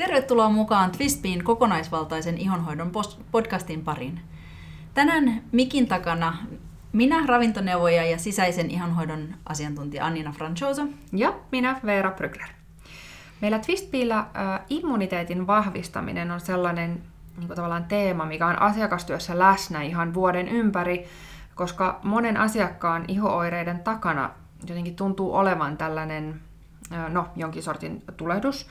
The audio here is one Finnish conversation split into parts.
Tervetuloa mukaan Twistbean kokonaisvaltaisen ihonhoidon podcastin pariin. Tänään mikin takana minä, ravintoneuvoja ja sisäisen ihonhoidon asiantuntija Annina Francioso. Ja minä, Veera Brygler. Meillä Twistbealla äh, immuniteetin vahvistaminen on sellainen niin kuin tavallaan teema, mikä on asiakastyössä läsnä ihan vuoden ympäri, koska monen asiakkaan ihooireiden takana jotenkin tuntuu olevan tällainen, äh, no jonkin sortin tulehdus,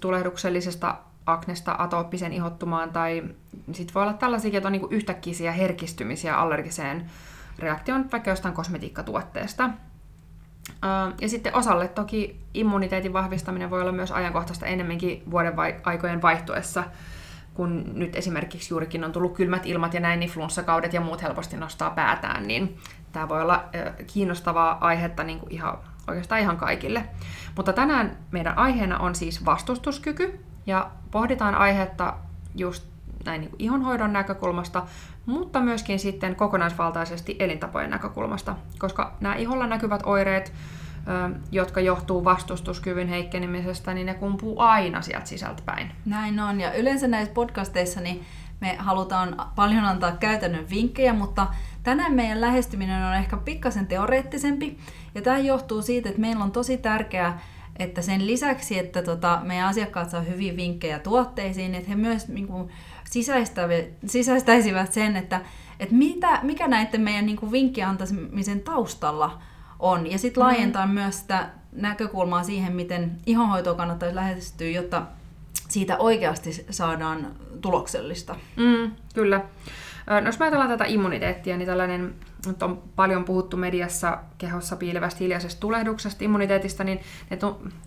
tulehduksellisesta aknesta atooppisen ihottumaan, tai sitten voi olla tällaisia, että on niinku yhtäkkiä herkistymisiä allergiseen reaktion vaikka jostain kosmetiikkatuotteesta. Ja sitten osalle toki immuniteetin vahvistaminen voi olla myös ajankohtaista enemmänkin vuoden aikojen vaihtuessa, kun nyt esimerkiksi juurikin on tullut kylmät ilmat ja näin, niin flunssakaudet ja muut helposti nostaa päätään, niin tämä voi olla kiinnostavaa aihetta niin kuin ihan, oikeastaan ihan kaikille. Mutta tänään meidän aiheena on siis vastustuskyky, ja pohditaan aihetta just näin niin ihonhoidon näkökulmasta, mutta myöskin sitten kokonaisvaltaisesti elintapojen näkökulmasta, koska nämä iholla näkyvät oireet, jotka johtuu vastustuskyvyn heikkenemisestä, niin ne kumpuu aina sieltä sisältä päin. Näin on, ja yleensä näissä podcasteissa niin me halutaan paljon antaa käytännön vinkkejä, mutta tänään meidän lähestyminen on ehkä pikkasen teoreettisempi, ja tämä johtuu siitä, että meillä on tosi tärkeää että sen lisäksi, että tota, meidän asiakkaat saa hyviä vinkkejä tuotteisiin, että he myös niin kuin, sisäistäisivät sen, että, että mitä, mikä näiden meidän niin kuin, vinkkiantamisen taustalla on. Ja sitten mm. laajentaa mm. myös sitä näkökulmaa siihen, miten ihonhoitoa kannattaisi lähestyä, jotta siitä oikeasti saadaan tuloksellista. Mm, kyllä. No jos me ajatellaan tätä immuniteettia, niin tällainen nyt on paljon puhuttu mediassa kehossa piilevästä hiljaisesta tulehduksesta, immuniteetista, niin ne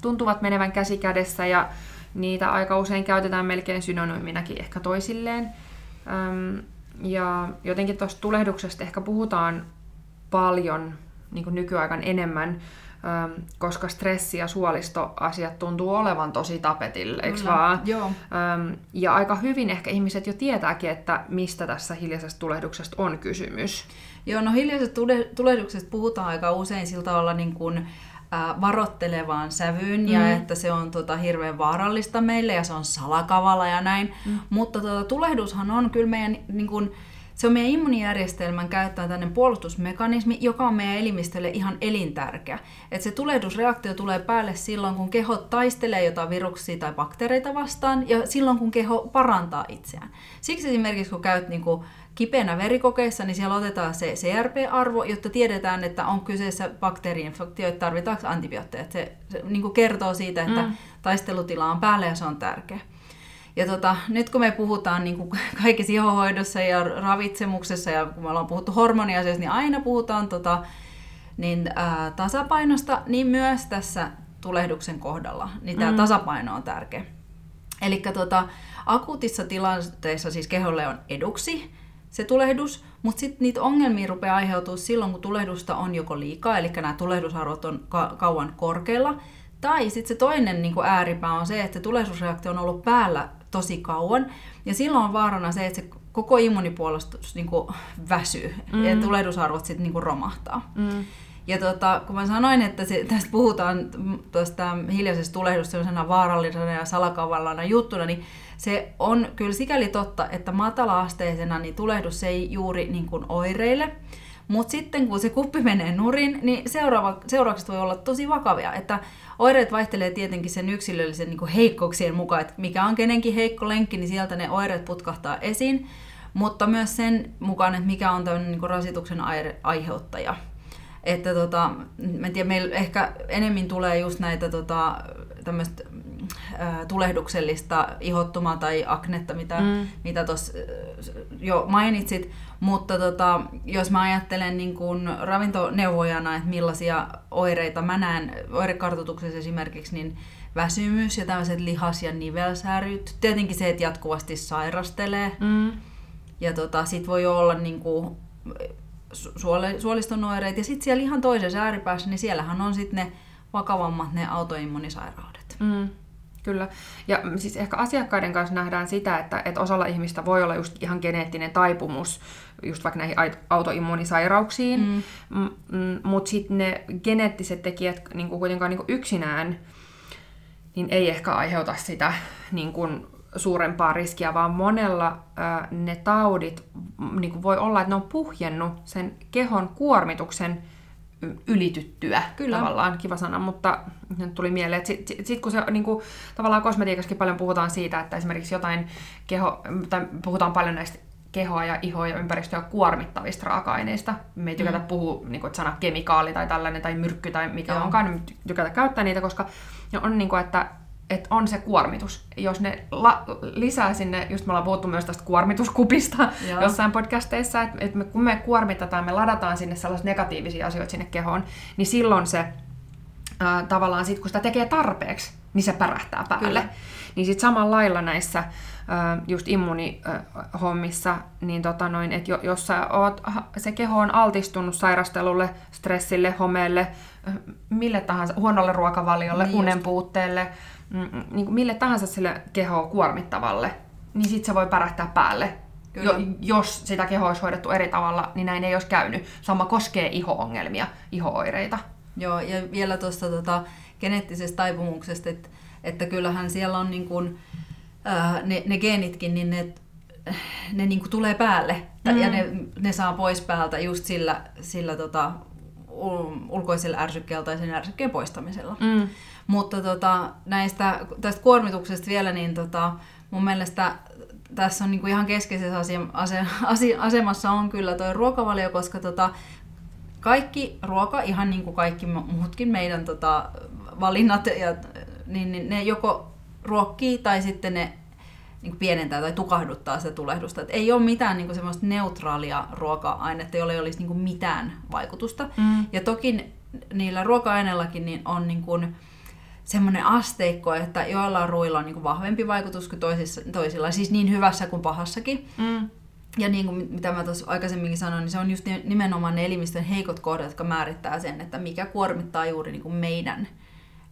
tuntuvat menevän käsi kädessä ja niitä aika usein käytetään melkein synonyyminäkin ehkä toisilleen. Ja jotenkin tuosta tulehduksesta ehkä puhutaan paljon niin nykyaikan enemmän, koska stressi ja suolistoasiat tuntuu olevan tosi tapetille, eikö vaan? Joo. Ja aika hyvin ehkä ihmiset jo tietääkin, että mistä tässä hiljaisesta tulehduksesta on kysymys. Joo, no hiljaisesta tulehduksesta puhutaan aika usein sillä tavalla niin kuin, varottelevaan sävyyn mm. ja että se on tota, hirveän vaarallista meille ja se on salakavala ja näin. Mm. Mutta tota, tulehdushan on kyllä meidän niin kuin, se on meidän immunijärjestelmän käyttää tämmöinen puolustusmekanismi, joka on meidän elimistölle ihan elintärkeä. Et se tulehdusreaktio tulee päälle silloin, kun keho taistelee jotain viruksia tai bakteereita vastaan ja silloin, kun keho parantaa itseään. Siksi esimerkiksi, kun käyt niin kuin kipeänä verikokeissa, niin siellä otetaan se CRP-arvo, jotta tiedetään, että on kyseessä bakteeriinfektio, että tarvitaanko antibiootteja. Se, se niin kuin kertoo siitä, että mm. taistelutila on päällä ja se on tärkeä. Ja tota, nyt kun me puhutaan niin kuin kaikessa ihohoidossa ja ravitsemuksessa ja kun me ollaan puhuttu hormoniasioista, niin aina puhutaan tota, niin, ää, tasapainosta, niin myös tässä tulehduksen kohdalla. Niin tämä mm. tasapaino on tärkeä. Eli tota, akuutissa tilanteessa siis keholle on eduksi se tulehdus, mutta sitten niitä ongelmia rupeaa aiheutua silloin, kun tulehdusta on joko liikaa, eli nämä tulehdusarvot on ka- kauan korkealla, tai sitten se toinen niin ääripää on se, että se tulehdusreaktio on ollut päällä tosi kauan. Ja silloin on vaarana se, että se koko immunipuolustus niin kuin väsyy mm. ja tulehdusarvot sitten niin romahtaa. Mm. Ja tota, kun mä sanoin, että se, tästä puhutaan tuosta hiljaisesta tulehdusta sellaisena vaarallisena ja salakavallana juttuna, niin se on kyllä sikäli totta, että matala-asteisena niin tulehdus ei juuri niin kuin oireille. Mutta sitten kun se kuppi menee nurin, niin seuraava, seuraukset voi olla tosi vakavia. Että oireet vaihtelee tietenkin sen yksilöllisen niin heikkouksien mukaan, että mikä on kenenkin heikko lenkki, niin sieltä ne oireet putkahtaa esiin. Mutta myös sen mukaan, että mikä on tämmöinen niin rasituksen aiheuttaja. Että tota, mä en tiedä, meillä ehkä enemmän tulee just näitä tota, tämmöistä tulehduksellista ihottumaa tai aknetta, mitä, mm. mitä tuossa jo mainitsit. Mutta tota, jos mä ajattelen niin kun ravintoneuvojana, että millaisia oireita mä näen oirekartoituksessa esimerkiksi, niin väsymys ja tämmöiset lihas- ja nivelsäryt. Tietenkin se, että jatkuvasti sairastelee. Mm. Ja tota, sit voi olla niin kuin, suole, suoliston oireita. Ja sitten siellä ihan toisessa ääripäässä, niin siellähän on sitten ne vakavammat ne autoimmunisairaudet. Mm. Kyllä. Ja siis ehkä asiakkaiden kanssa nähdään sitä, että, että osalla ihmistä voi olla just ihan geneettinen taipumus just vaikka näihin autoimmunisairauksiin, mm. mm, mutta sitten ne geneettiset tekijät niin kuin kuitenkaan niin kuin yksinään niin ei ehkä aiheuta sitä niin kuin suurempaa riskiä, vaan monella ää, ne taudit niin kuin voi olla, että ne on puhjennut sen kehon kuormituksen ylityttyä Kyllä. tavallaan, kiva sana, mutta nyt tuli mieleen, että sitten sit, sit kun se niin kuin, tavallaan kosmetiikassakin paljon puhutaan siitä, että esimerkiksi jotain keho, tai puhutaan paljon näistä kehoa ja ihoa ja ympäristöä kuormittavista raaka-aineista. Me ei tykätä mm. puhua niin kuin, sana kemikaali tai tällainen tai myrkky tai mikä Joo. onkaan, me tykätä käyttää niitä, koska on niin kuin, että että on se kuormitus. Jos ne la- lisää sinne, just me ollaan puhuttu myös tästä kuormituskupista Joo. jossain podcasteissa, että et me, kun me kuormitetaan, me ladataan sinne sellaisia negatiivisia asioita sinne kehoon, niin silloin se ää, tavallaan sit, kun sitä tekee tarpeeksi, niin se pärähtää päälle. Kyllä. Niin sitten samalla lailla näissä ää, just immunihommissa, niin tota noin, että jos sä oot, se keho on altistunut sairastelulle, stressille, homeelle, mille tahansa, huonolle ruokavaliolle, niin unen puutteelle, niin kuin mille tahansa sille kehoa kuormittavalle, niin sitten se voi pärähtää päälle. Jo, jos sitä kehoa olisi hoidettu eri tavalla, niin näin ei olisi käynyt. Sama koskee iho-ongelmia, iho-oireita. Joo, ja vielä tuosta tota, geneettisestä taipumuksesta, että, että kyllähän siellä on niin kuin, äh, ne, ne geenitkin, niin ne, ne niin kuin tulee päälle. Mm. Ja ne, ne saa pois päältä just sillä, sillä tota, ulkoisella ärsykkeellä tai sen ärsykkeen poistamisella. Mm. Mutta tota, näistä, tästä kuormituksesta vielä, niin tota, mun mielestä tässä on niinku ihan keskeisessä asia, ase, asemassa on kyllä tuo ruokavalio, koska tota, kaikki ruoka, ihan niin kuin kaikki muutkin meidän tota, valinnat, ja, niin, niin ne joko ruokkii tai sitten ne niin kuin pienentää tai tukahduttaa sitä tulehdusta. Et ei ole mitään niin kuin semmoista neutraalia ruoka-ainetta, jolla ei olisi niin kuin mitään vaikutusta. Mm. Ja toki niillä ruoka-aineillakin niin on niin kuin, semmoinen asteikko, että joillain ruilla on niin kuin vahvempi vaikutus kuin toisissa, toisilla, siis niin hyvässä kuin pahassakin. Mm. Ja niin kuin mitä mä tuossa aikaisemminkin sanoin, niin se on just nimenomaan ne elimistön heikot kohdat, jotka määrittää sen, että mikä kuormittaa juuri niin kuin meidän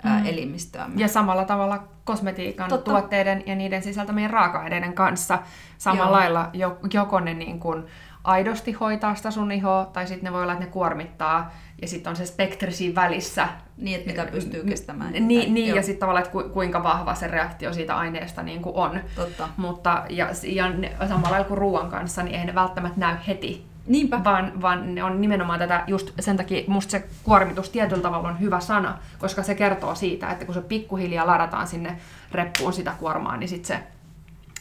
mm. elimistöämme. Ja samalla tavalla kosmetiikan Totta. tuotteiden ja niiden sisältämien raaka-aineiden kanssa samalla Joo. lailla joko ne niin kuin aidosti hoitaa sitä sun ihoa, tai sitten ne voi olla, että ne kuormittaa, ja sitten on se spektri siinä välissä. Niin, että mitä pystyy kestämään. Niin, niin ja sitten tavallaan, että ku, kuinka vahva se reaktio siitä aineesta niin kuin on. Totta. Mutta, ja, ja samalla lailla kuin ruoan kanssa, niin ei ne välttämättä näy heti. Niinpä. Vaan, vaan ne on nimenomaan tätä, just sen takia musta se kuormitus tietyllä tavalla on hyvä sana, koska se kertoo siitä, että kun se pikkuhiljaa ladataan sinne reppuun sitä kuormaa, niin sitten se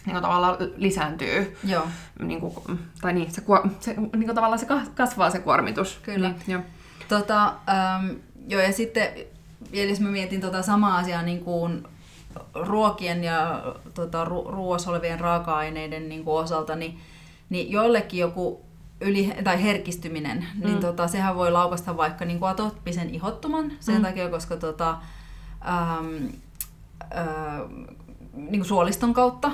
niin tavallaan lisääntyy. Joo. Niin kuin, tai niin, se, se, niin kuin tavallaan se kasvaa se kuormitus. Kyllä. Niin, joo. Tota, ähm, joo, ja sitten vielä jos mä mietin tota samaa asiaa niin kuin ruokien ja tota, ru- ruoassa olevien raaka-aineiden niin kuin osalta, niin, niin joillekin joku yli, tai herkistyminen, niin mm. niin tota, sehän voi laukasta vaikka niin kuin atoppisen ihottuman sen mm. takia, koska tota, ähm, äh, niin kuin suoliston kautta,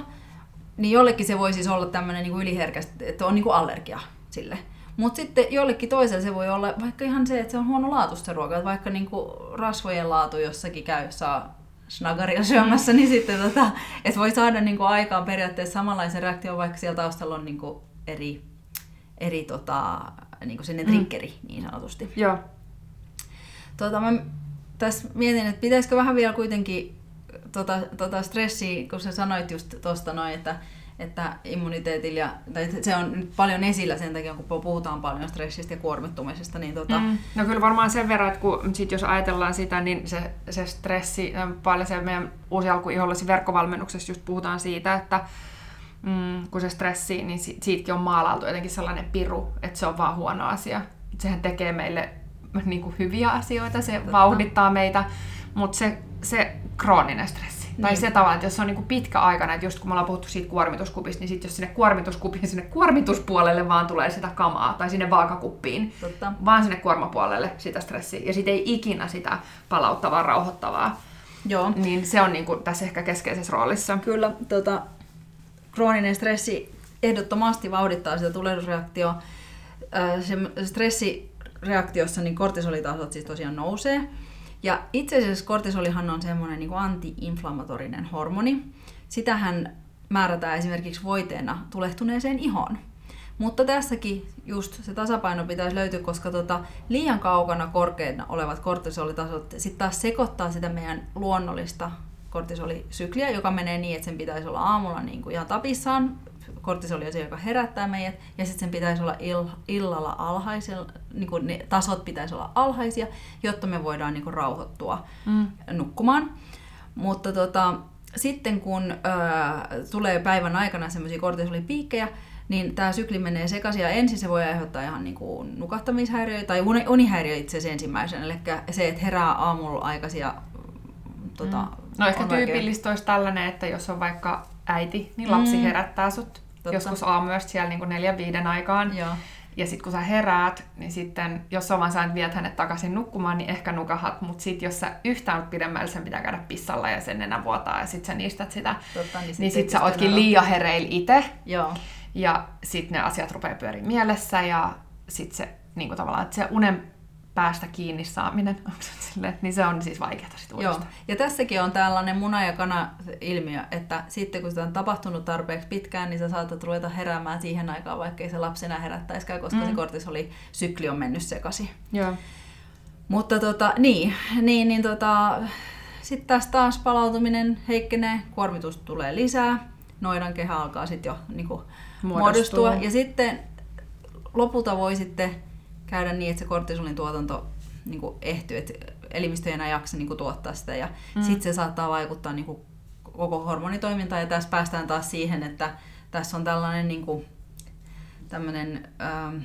niin jollekin se voi siis olla tämmöinen niin yliherkästi, että on niin kuin allergia sille. Mutta sitten jollekin toiselle se voi olla vaikka ihan se, että se on huono laatu se ruoka. Että vaikka niinku rasvojen laatu jossakin käy, saa snagaria syömässä, niin sitten tota, että voi saada niinku aikaan periaatteessa samanlaisen reaktion, vaikka siellä taustalla on niinku eri, eri tota, niinku sinne mm. triggeri niin sanotusti. Joo. Tota, mä tässä mietin, että pitäisikö vähän vielä kuitenkin tota, tota stressiä, kun sä sanoit just tuosta noin, että että immuniteetillä, ja, tai se on nyt paljon esillä sen takia, kun puhutaan paljon stressistä ja kuormittumisesta. Niin tota... mm. No kyllä varmaan sen verran, että kun sit jos ajatellaan sitä, niin se, se stressi, paljon se meidän uusi alku verkkovalmennuksessa just puhutaan siitä, että mm, kun se stressi, niin si- siitäkin on maalautu jotenkin sellainen piru, että se on vaan huono asia. Sehän tekee meille niin kuin hyviä asioita, se Totta. vauhdittaa meitä, mutta se, se krooninen stressi, tai niin. se tavalla, että jos se on niinku pitkä aikana, että just kun me ollaan puhuttu siitä kuormituskupista, niin sitten jos sinne kuormituskupin, sinne kuormituspuolelle vaan tulee sitä kamaa, tai sinne vaakakuppiin, Totta. vaan sinne kuormapuolelle sitä stressiä, ja sitten ei ikinä sitä palauttavaa, rauhoittavaa. Joo. Niin se on niinku tässä ehkä keskeisessä roolissa. Kyllä, tota, krooninen stressi ehdottomasti vauhdittaa sitä tulehdusreaktioa. Se stressireaktiossa niin kortisolitasot siis tosiaan nousee, ja itse asiassa kortisolihan on semmoinen niin anti-inflammatorinen hormoni. Sitähän määrätään esimerkiksi voiteena tulehtuneeseen ihoon. Mutta tässäkin just se tasapaino pitäisi löytyä, koska tota, liian kaukana korkeina olevat kortisolitasot sitten taas sekoittaa sitä meidän luonnollista kortisolisykliä, joka menee niin, että sen pitäisi olla aamulla niin kuin ihan tapissaan, kortisoli on se, joka herättää meidät, ja sitten sen pitäisi olla ill, illalla alhaisella, niin kuin ne tasot pitäisi olla alhaisia, jotta me voidaan niin kuin rauhoittua mm. nukkumaan. Mutta tota, sitten kun ö, tulee päivän aikana semmoisia kortisolipiikkejä, niin tämä sykli menee sekaisin ja ensin se voi aiheuttaa ihan niin kuin nukahtamishäiriöitä tai unihäiriö itse asiassa ensimmäisenä, eli se, että herää aamulla aikaisin ja tota, mm. No ehkä tyypillistä olisi tällainen, että jos on vaikka äiti, niin lapsi mm. herättää sut Totta. joskus aamuyöstä siellä niin neljän viiden aikaan. Joo. Ja sitten kun sä heräät, niin sitten jos on vaan sä viet hänet takaisin nukkumaan, niin ehkä nukahat. Mutta sitten jos sä yhtään pidemmällä, sen pitää käydä pissalla ja sen enää vuotaa ja sitten sä niistät sitä. Totta, niin, niin sitten sit sä ootkin liian hereillä itse. Joo. Ja sitten ne asiat rupeaa pyöriä mielessä ja sitten se niin kuin tavallaan, että se unen päästä kiinni saaminen, sille, niin se on siis vaikeaa sitten Joo. Ja tässäkin on tällainen muna- ja kana-ilmiö, että sitten kun sitä on tapahtunut tarpeeksi pitkään, niin sä saatat ruveta heräämään siihen aikaan, vaikkei se lapsena herättäisikään, koska mm. se kortisoli sykli on mennyt sekaisin. Joo. Mutta tota, niin, niin, niin tota, sitten taas taas palautuminen heikkenee, kuormitus tulee lisää, noidan kehä alkaa sitten jo niin kuin, muodostua. muodostua. Ja sitten lopulta voi sitten käydä niin, että se kortisolin tuotanto niin kuin ehtyy, että elimistö ei enää jaksa niin kuin, tuottaa sitä ja mm. sitten se saattaa vaikuttaa niin kuin, koko hormonitoimintaan ja tässä päästään taas siihen, että tässä on tällainen niin kuin, tämmöinen, ähm,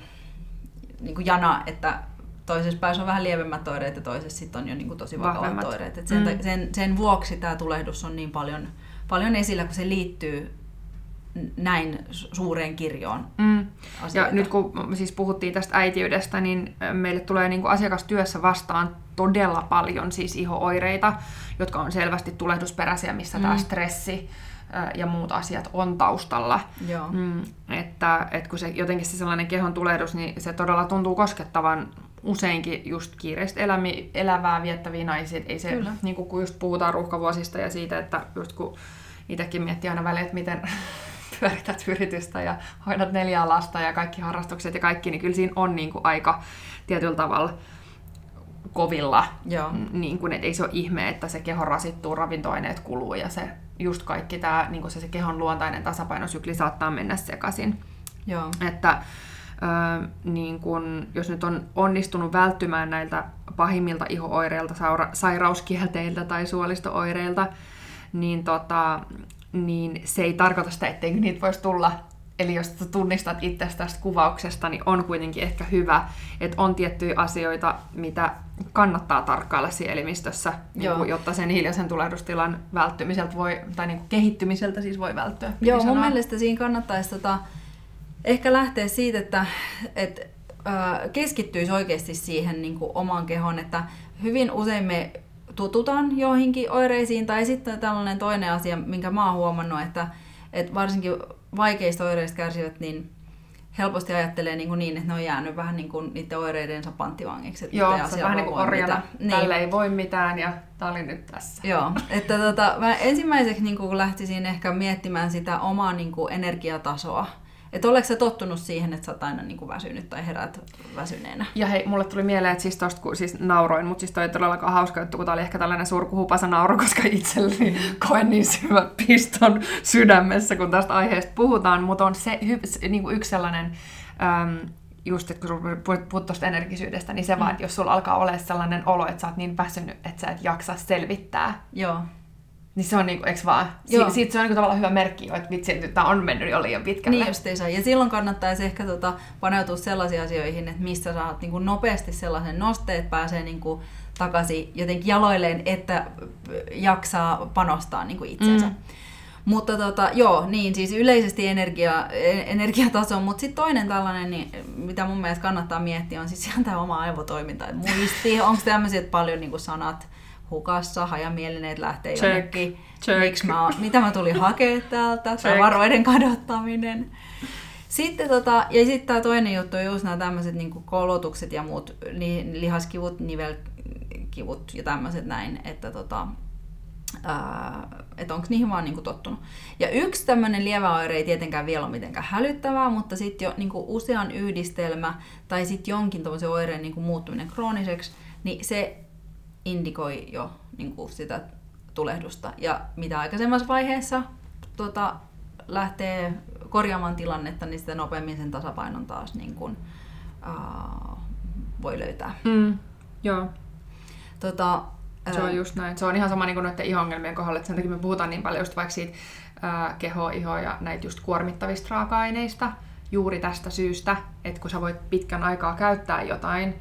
niin kuin jana, että toisessa päässä on vähän lievemmät oireet ja toisessa sitten on jo niin kuin, tosi vakavat oireet. Et sen, mm. sen, sen vuoksi tämä tulehdus on niin paljon, paljon esillä, kun se liittyy näin suureen kirjoon. Mm. Ja nyt kun siis puhuttiin tästä äitiydestä, niin meille tulee niin kuin asiakastyössä vastaan todella paljon siis ihooireita, jotka on selvästi tulehdusperäisiä, missä mm. tämä stressi ja muut asiat on taustalla. Joo. Mm, että, että kun se jotenkin se sellainen kehon tulehdus, niin se todella tuntuu koskettavan useinkin just kiireistä elämi, elävää viettäviä naisia. Ei se, niin kuin, kun just puhutaan ruuhkavuosista ja siitä, että just kun itsekin miettii aina väliin, että miten pyörität yritystä ja hoidat neljää lasta ja kaikki harrastukset ja kaikki, niin kyllä siinä on niin kuin aika tietyllä tavalla kovilla. Joo. Niin kuin, että ei se ole ihme, että se keho rasittuu, ravintoaineet kuluu ja se just kaikki tämä, niin kuin se, se kehon luontainen tasapainosykli saattaa mennä sekaisin. Joo. Että Öö, niin kun, jos nyt on onnistunut välttymään näiltä pahimmilta ihooireilta, sairauskielteiltä tai suolistooireilta, niin tota, niin se ei tarkoita sitä, etteikö niitä voisi tulla. Eli jos tunnistat itse tästä kuvauksesta, niin on kuitenkin ehkä hyvä, että on tiettyjä asioita, mitä kannattaa tarkkailla siinä elimistössä, niin kuin, jotta sen hiljaisen tulehdustilan välttymiseltä voi, tai niin kuin kehittymiseltä siis voi välttyä. Joo, mun mielestä siinä kannattaisi tota, ehkä lähteä siitä, että et, äh, keskittyisi oikeasti siihen niin kuin omaan kehoon, että hyvin usein me tututaan joihinkin oireisiin. Tai sitten tällainen toinen asia, minkä mä oon huomannut, että, että varsinkin vaikeista oireista kärsivät, niin helposti ajattelee niin, kuin niin, että ne on jäänyt vähän niin kuin niiden oireidensa panttivangiksi. Että Joo, se on vähän niin kuin orjana. Niin. Tälle ei voi mitään ja tämä oli nyt tässä. Joo, että tota, mä ensimmäiseksi niin kuin lähtisin ehkä miettimään sitä omaa niin kuin energiatasoa että oletko sä tottunut siihen, että sä oot aina niin kuin väsynyt tai herät väsyneenä? Ja hei, mulle tuli mieleen, että siis tosta kun siis nauroin, mutta siis toi ei todellakaan hauska juttu, kun tää oli ehkä tällainen surkuhupasa nauru, koska itselleni koen niin syvä piston sydämessä, kun tästä aiheesta puhutaan, mutta on se niin kuin yksi sellainen, äm, just että kun puhut tuosta energisyydestä, niin se mm. vaan, että jos sulla alkaa olla sellainen olo, että sä oot niin väsynyt, että sä et jaksa selvittää. Joo niin se on niinku, eks vaan? Si- siitä se on niinku tavallaan hyvä merkki että vitsi, että tämä on mennyt jo liian pitkälle. Niin justiinsa. Ja silloin kannattaisi ehkä tota, paneutua sellaisiin asioihin, että mistä saat niinku nopeasti sellaisen nosteet pääsee niinku takaisin jotenkin jaloilleen, että jaksaa panostaa niinku itsensä. Mm. Mutta tota, joo, niin siis yleisesti energia, energiataso, mutta sitten toinen tällainen, niin, mitä mun mielestä kannattaa miettiä, on siis ihan tämä oma aivotoiminta. muisti, onko tämmöisiä paljon niin sanat, hukassa, hajamielinen, että lähtee Check. jonnekin. Check. Miksi mä, mitä mä tulin hakea täältä, Check. varoiden kadottaminen. Sitten tota, ja sitten tämä toinen juttu on just nämä tämmöiset niin kolotukset ja muut lihaskivut, nivelkivut ja tämmöiset näin, että tota, että onko niihin vaan niinku tottunut. Ja yksi tämmöinen lievä oire ei tietenkään vielä ole mitenkään hälyttävää, mutta sitten jo niinku usean yhdistelmä tai sitten jonkin tämmöisen oireen niinku muuttuminen krooniseksi, niin se indikoi jo niin kuin sitä tulehdusta. Ja mitä aikaisemmassa vaiheessa tuota, lähtee korjaamaan tilannetta, niin sitä nopeammin sen tasapainon taas niin kuin, uh, voi löytää. Mm, joo. Tota, se on just näin. Se on ihan sama niin kuin noiden ihongelmien kohdalla, että sen takia me puhutaan niin paljon just vaikka siitä ää, keho, iho ja näitä just kuormittavista raaka-aineista juuri tästä syystä, että kun sä voit pitkän aikaa käyttää jotain,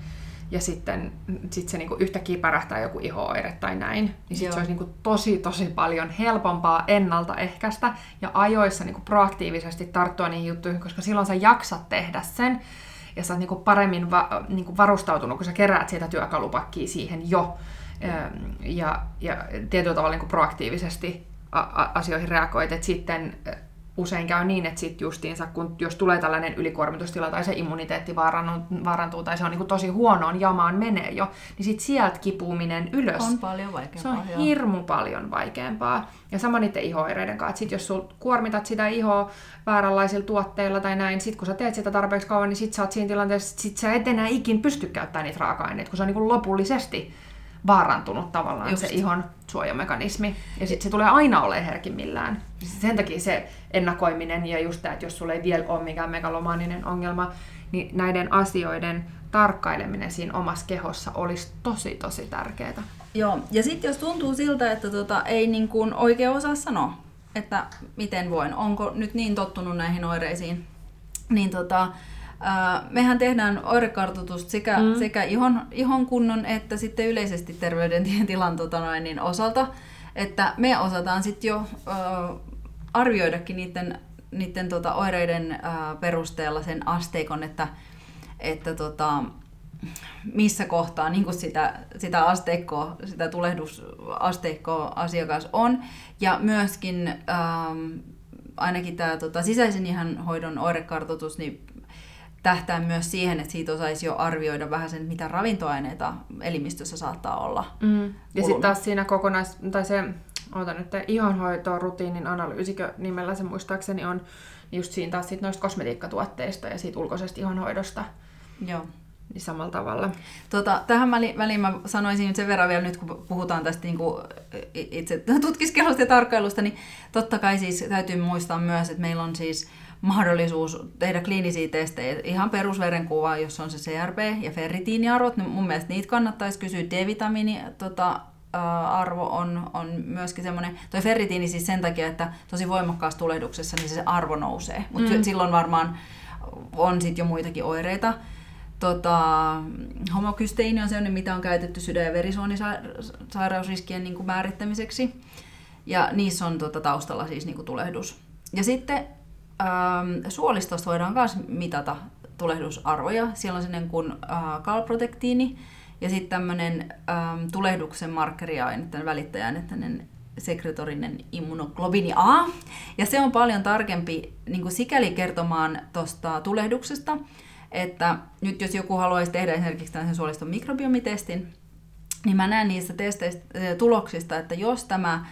ja sitten sit se niinku yhtäkkiä pärähtää joku ihooire tai näin, niin sit se olisi niinku tosi tosi paljon helpompaa ennaltaehkäistä ja ajoissa niinku proaktiivisesti tarttua niihin juttuihin, koska silloin sä jaksat tehdä sen ja sä oot niinku paremmin va- niinku varustautunut, kun sä keräät sieltä työkalupakkia siihen jo. Ja, ja tietyllä tavalla niin kuin proaktiivisesti a- a- asioihin reagoit, että sitten usein käy niin, että sit justiinsa, kun jos tulee tällainen ylikuormitustila tai se immuniteetti vaarantuu, tai se on niin tosi huonoon jamaan menee jo, niin sit sieltä kipuuminen ylös on paljon vaikeampaa. Se on joo. hirmu paljon vaikeampaa. Ja sama niiden ihoireiden kanssa, sit jos sul kuormitat sitä ihoa vääränlaisilla tuotteilla tai näin, sit kun sä teet sitä tarpeeksi kauan, niin sit sä oot siinä tilanteessa, sit sä et enää ikin pysty käyttämään niitä raaka-aineita, kun se on niin lopullisesti vaarantunut tavallaan Just. se ihon suojamekanismi. Ja sitten se tulee aina olemaan herkimmillään. Sen takia se ennakoiminen ja just tämä, että jos sulla ei vielä ole mikään megalomaaninen ongelma, niin näiden asioiden tarkkaileminen siinä omassa kehossa olisi tosi tosi tärkeää. Joo, ja sitten jos tuntuu siltä, että tota, ei niin kuin oikein osaa sanoa, että miten voin, onko nyt niin tottunut näihin oireisiin, niin tota, mehän tehdään oirekartoitusta sekä, mm. sekä ihon, ihon kunnon että sitten yleisesti terveydentilan tota noin, niin osalta, että me osataan sitten jo uh, arvioidakin niiden, niiden tota, oireiden uh, perusteella sen asteikon, että, että tota, missä kohtaa niin sitä, sitä asteikkoa, sitä tulehdusasteikkoa asiakas on. Ja myöskin ähm, ainakin tämä tota, sisäisen ihan hoidon oirekartoitus, niin tähtää myös siihen, että siitä osaisi jo arvioida vähän sen, mitä ravintoaineita elimistössä saattaa olla. Mm. Ja sitten taas siinä kokonais... tai se, oota nyt, ihonhoito rutiinin analyysikö nimellä se muistaakseni on just siinä taas sit noista kosmetiikkatuotteista ja siitä ulkoisesta ihonhoidosta. Joo. Niin samalla tavalla. Tota, tähän väliin mä sanoisin sen verran vielä nyt, kun puhutaan tästä niin kuin itse tutkiskelusta ja tarkkailusta, niin totta kai siis täytyy muistaa myös, että meillä on siis mahdollisuus tehdä kliinisiä testejä. Ihan perusverenkuva, jos on se CRP ja ferritiiniarvot, niin mun mielestä niitä kannattaisi kysyä. D-vitamiini tota, arvo on, on myöskin semmoinen, toi ferritiini siis sen takia, että tosi voimakkaassa tulehduksessa niin se arvo nousee, mutta mm. silloin varmaan on sitten jo muitakin oireita. Tota, homokysteiini on sellainen, mitä on käytetty sydän- ja verisuonisairausriskien niin kuin määrittämiseksi. Ja niissä on tota, taustalla siis niin kuin tulehdus. Ja sitten ähm, suolistosta voidaan myös mitata tulehdusarvoja. Siellä on sellainen kuin äh, kalprotektiini ja sitten tämmöinen ähm, tulehduksen markkeriaine, välittäjäaine, sekretorinen immunoglobiini A. Ja se on paljon tarkempi niin kuin sikäli kertomaan tuosta tulehduksesta, että nyt jos joku haluaisi tehdä esimerkiksi tällaisen suoliston mikrobiomitestin, niin mä näen niistä testeistä, tuloksista, että jos tämä,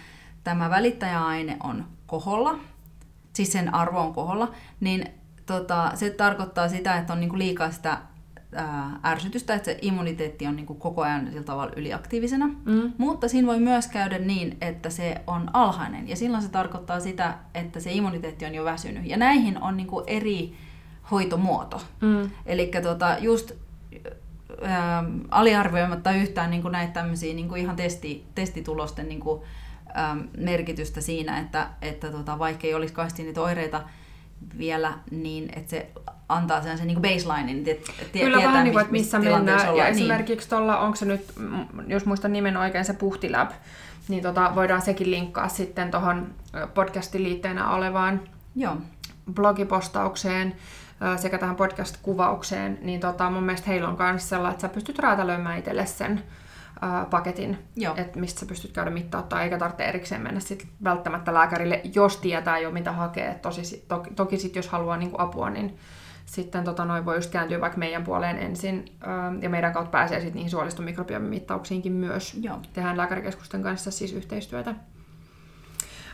tämä välittäjäaine on koholla, siis sen arvo on koholla, niin tota, se tarkoittaa sitä, että on niinku liikaa sitä ää, ärsytystä, että se immuniteetti on niinku koko ajan sillä tavalla yliaktiivisena. Mm. Mutta siinä voi myös käydä niin, että se on alhainen. Ja silloin se tarkoittaa sitä, että se immuniteetti on jo väsynyt. Ja näihin on niinku eri hoitomuoto. Mm. Eli tota, just ää, aliarvioimatta yhtään niinku näitä tämmöisiä niinku ihan testi, testitulosten niinku, äm, merkitystä siinä, että, että tota, vaikka ei olisi kauheasti niitä oireita vielä, niin että se antaa sen, sen niin baseline, niin että Kyllä tietää, vähän niin kuin, että missä mennään. Olla. Ja niin. esimerkiksi tuolla, onko se nyt, jos muistan nimen oikein, se Puhtilab, niin tota, voidaan sekin linkkaa sitten tuohon podcastin liitteenä olevaan Joo. blogipostaukseen sekä tähän podcast-kuvaukseen, niin tota, mun mielestä heillä on myös sellainen, että sä pystyt räätälöimään itselle sen ää, paketin, että mistä sä pystyt käydä mittauttaa, eikä tarvitse erikseen mennä sit välttämättä lääkärille, jos tietää jo mitä hakee. Tosi, toki, toki sit, jos haluaa niinku apua, niin sitten tota, noin voi just kääntyä vaikka meidän puoleen ensin, ää, ja meidän kautta pääsee sitten niihin suoliston mikrobiomimittauksiinkin myös. Joo. Tehdään lääkärikeskusten kanssa siis yhteistyötä.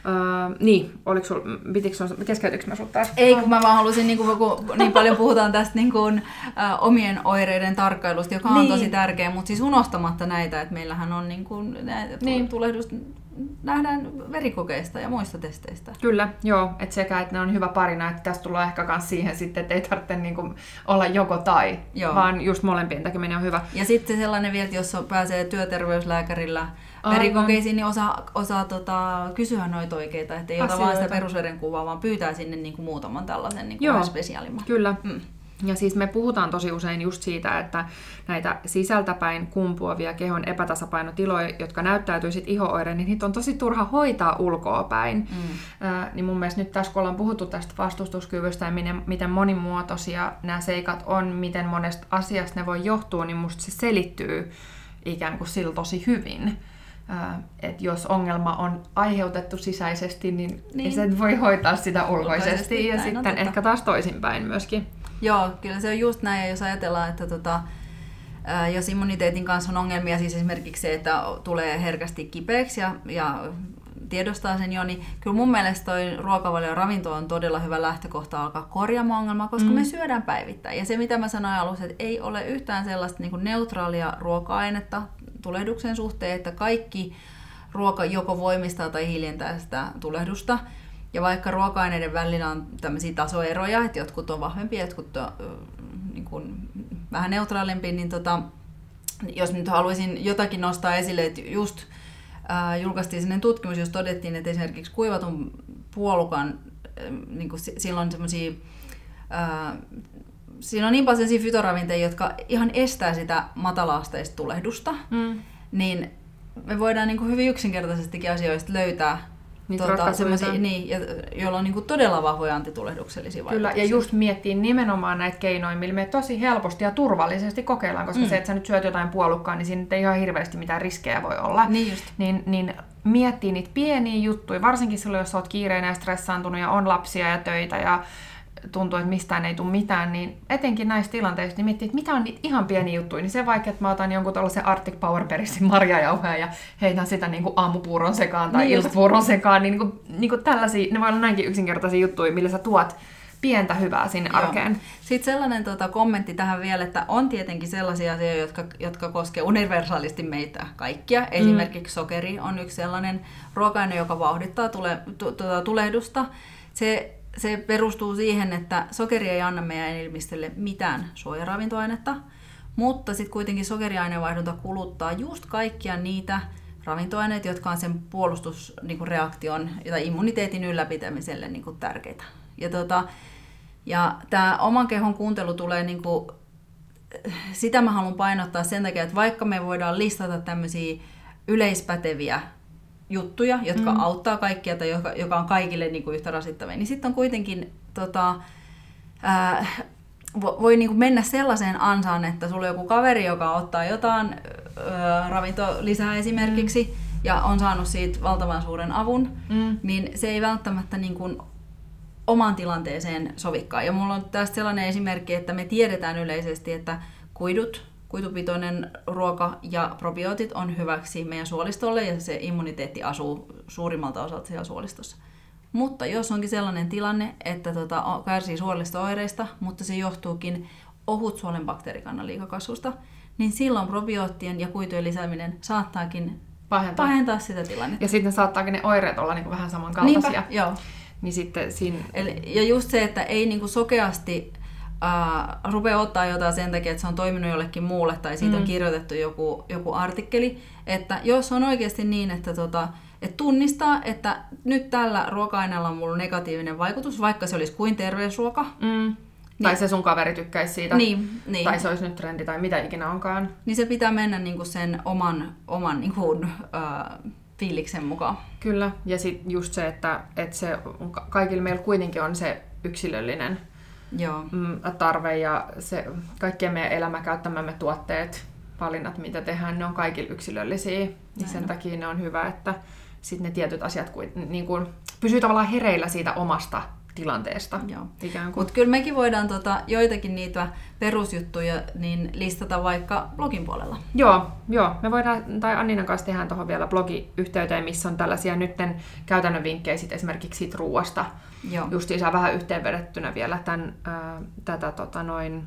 Uh, niin, oliko sul, pitikö sun, keskeytyykö mä sut taas? Ei, kun mä vaan halusin, niin, kuin, kun niin paljon puhutaan tästä niin kuin, uh, omien oireiden tarkkailusta, joka on niin. tosi tärkeä, mutta siis unohtamatta näitä, että meillähän on niin kuin, näitä niin. tulehdus, nähdään verikokeista ja muista testeistä. Kyllä, joo. Että sekä, että ne on hyvä parina, että tässä tullaan ehkä myös siihen sitten, että ei tarvitse niinku olla joko tai, joo. vaan just molempien tekeminen on hyvä. Ja sitten sellainen vielä, jos pääsee työterveyslääkärillä verikokeisiin, niin osaa, osaa tota, kysyä noita oikeita, että ei ota vain sitä perusverenkuvaa, vaan pyytää sinne niin kuin muutaman tällaisen niin kuin spesiaalimman. Kyllä. Mm. Ja siis me puhutaan tosi usein just siitä, että näitä sisältäpäin kumpuavia kehon epätasapainotiloja, jotka näyttäytyy sitten ihooirein, niin niitä on tosi turha hoitaa ulkoa päin. Mm. Äh, niin mun mielestä nyt tässä, kun ollaan puhuttu tästä vastustuskyvystä ja miten, miten monimuotoisia nämä seikat on, miten monesta asiasta ne voi johtua, niin musta se selittyy ikään kuin sillä tosi hyvin. että jos ongelma on aiheutettu sisäisesti, niin, niin. se voi hoitaa sitä ulkoisesti, ulkoisesti ja sitten ehkä taas toisinpäin myöskin. Joo, kyllä se on just näin. Ja jos ajatellaan, että tota, ää, jos immuniteetin kanssa on ongelmia, siis esimerkiksi se, että tulee herkästi kipeäksi ja, ja tiedostaa sen jo, niin kyllä mun mielestä toi ruokavalio ravinto on todella hyvä lähtökohta alkaa korjaamaan ongelmaa, koska mm. me syödään päivittäin. Ja se, mitä mä sanoin alussa, että ei ole yhtään sellaista niin kuin neutraalia ruoka-ainetta tulehduksen suhteen, että kaikki ruoka joko voimistaa tai hiljentää sitä tulehdusta. Ja vaikka ruoka-aineiden välillä on tämmöisiä tasoeroja, että jotkut on vahvempia, jotkut on niin kuin, vähän neutraalimpia, niin tota, jos nyt haluaisin jotakin nostaa esille, että just ää, julkaistiin sellainen tutkimus, jos todettiin, että esimerkiksi kuivatun puolukan, ää, niin kuin silloin semmoisia siinä on niin paljon sellaisia fytoravinteja, jotka ihan estää sitä matalaasteista tulehdusta, mm. niin me voidaan niin kuin hyvin yksinkertaisestikin asioista löytää Niitä tota, semmosia, niin, ja, joilla on niinku todella vahvoja antitulehduksellisia vaikutuksia. Kyllä, ja just miettii nimenomaan näitä keinoja, millä me tosi helposti ja turvallisesti kokeillaan, koska mm. se, että sä nyt syöt jotain puolukkaa, niin siinä ei ihan hirveästi mitään riskejä voi olla. Niin just. Niin, niin miettii niitä pieniä juttuja, varsinkin silloin, jos oot kiireinen ja stressaantunut ja on lapsia ja töitä ja tuntuu, että mistään ei tule mitään, niin etenkin näissä tilanteissa niin miettii, että mitä on niitä ihan pieniä juttuja, niin se vaikka, että mä otan jonkun tällaisen Arctic Power Berissin marjajauhoja ja heitän sitä niin kuin aamupuuron sekaan tai niin iltapuuron sekaan, niin, niin, kuin, niin kuin tällaisia, ne voi olla näinkin yksinkertaisia juttuja, millä sä tuot pientä hyvää sinne Joo. arkeen. Sitten sellainen tota, kommentti tähän vielä, että on tietenkin sellaisia asioita, jotka, jotka koskevat universaalisti meitä kaikkia. Mm. Esimerkiksi sokeri on yksi sellainen ruoka joka vauhdittaa tule, tu, tuota, tulehdusta. Se se perustuu siihen, että sokeri ei anna meidän elimistelle mitään suojaravintoainetta, mutta sitten kuitenkin sokeriaineenvaihdunta kuluttaa just kaikkia niitä ravintoaineita, jotka on sen puolustusreaktion tai immuniteetin ylläpitämiselle niin kuin tärkeitä. Ja, tota, ja tämä oman kehon kuuntelu tulee, niin kuin, sitä mä haluan painottaa sen takia, että vaikka me voidaan listata tämmöisiä yleispäteviä juttuja, jotka mm. auttaa kaikkia tai joka, joka on kaikille niin kuin yhtä rasittavia, niin sitten on kuitenkin tota, ää, voi niin kuin mennä sellaiseen ansaan, että sulla on joku kaveri, joka ottaa jotain ää, ravintolisää esimerkiksi, mm. ja on saanut siitä valtavan suuren avun, mm. niin se ei välttämättä niin kuin omaan tilanteeseen sovikkaan. Ja mulla on tästä sellainen esimerkki, että me tiedetään yleisesti, että kuidut kuitupitoinen ruoka ja probiootit on hyväksi meidän suolistolle ja se immuniteetti asuu suurimmalta osalta siellä suolistossa. Mutta jos onkin sellainen tilanne, että tota, kärsii suolistooireista, mutta se johtuukin ohutsuolen bakteerikannan liikakasvusta, niin silloin probioottien ja kuitujen lisääminen saattaakin pahentaa, pahentaa sitä tilannetta. Ja sitten saattaakin ne oireet olla niinku vähän samankaltaisia. Niinpä, joo. Niin sitten siinä... Eli, ja just se, että ei niinku sokeasti uh, rupeaa ottaa jotain sen takia, että se on toiminut jollekin muulle tai siitä mm. on kirjoitettu joku, joku artikkeli. Että jos on oikeasti niin, että, tota, että tunnistaa, että nyt tällä ruoka-aineella on mulla negatiivinen vaikutus, vaikka se olisi kuin terveysruoka. Mm. Niin, tai se sun kaveri tykkäisi siitä. Niin, niin. Tai se olisi nyt trendi tai mitä ikinä onkaan. Niin se pitää mennä niinku sen oman, oman niinku, uh, fiiliksen mukaan. Kyllä, ja sitten just se, että, että se, kaikilla meillä kuitenkin on se yksilöllinen Joo. Mm, tarve ja se, kaikkien meidän elämäkäyttämämme tuotteet, valinnat, mitä tehdään, ne on kaikille yksilöllisiä. Niin sen takia ne on hyvä, että sitten ne tietyt asiat niin kuin, pysyy tavallaan hereillä siitä omasta tilanteesta. Mutta kyllä mekin voidaan tota, joitakin niitä perusjuttuja niin listata vaikka blogin puolella. Joo, joo. Me voidaan, tai Anninan kanssa tehdään tuohon vielä blogiyhteyteen, missä on tällaisia nytten käytännön vinkkejä sit esimerkiksi siitä ruuasta. Joo. Justiinsa vähän yhteenvedettynä vielä tämän, äh, tätä tota, noin,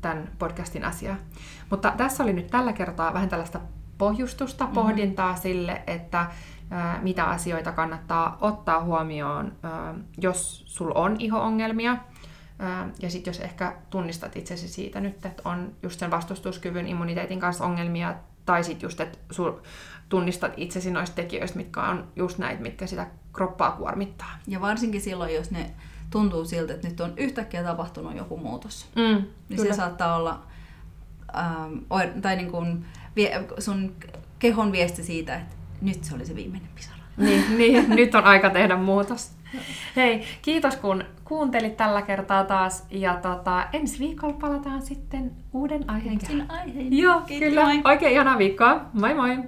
tämän podcastin asiaa. Mutta tässä oli nyt tällä kertaa vähän tällaista pohjustusta, mm-hmm. pohdintaa sille, että mitä asioita kannattaa ottaa huomioon, jos sulla on iho-ongelmia. Ja sitten jos ehkä tunnistat itsesi siitä nyt, että on just sen vastustuskyvyn, immuniteetin kanssa ongelmia, tai sitten just, että sul tunnistat itsesi noista tekijöistä, mitkä on just näitä, mitkä sitä kroppaa kuormittaa. Ja varsinkin silloin, jos ne tuntuu siltä, että nyt on yhtäkkiä tapahtunut joku muutos. Mm, niin kyllä. se saattaa olla, ähm, tai niin kuin vie, sun kehon viesti siitä, että nyt se oli se viimeinen pisara. Niin, niin nyt on aika tehdä muutos. Hei, kiitos kun kuuntelit tällä kertaa taas. Ja tota, ensi viikolla palataan sitten uuden aiheen Aiheen. Joo, Kiitos, kyllä. Moi. Oikein ihanaa viikkoa. Moi moi!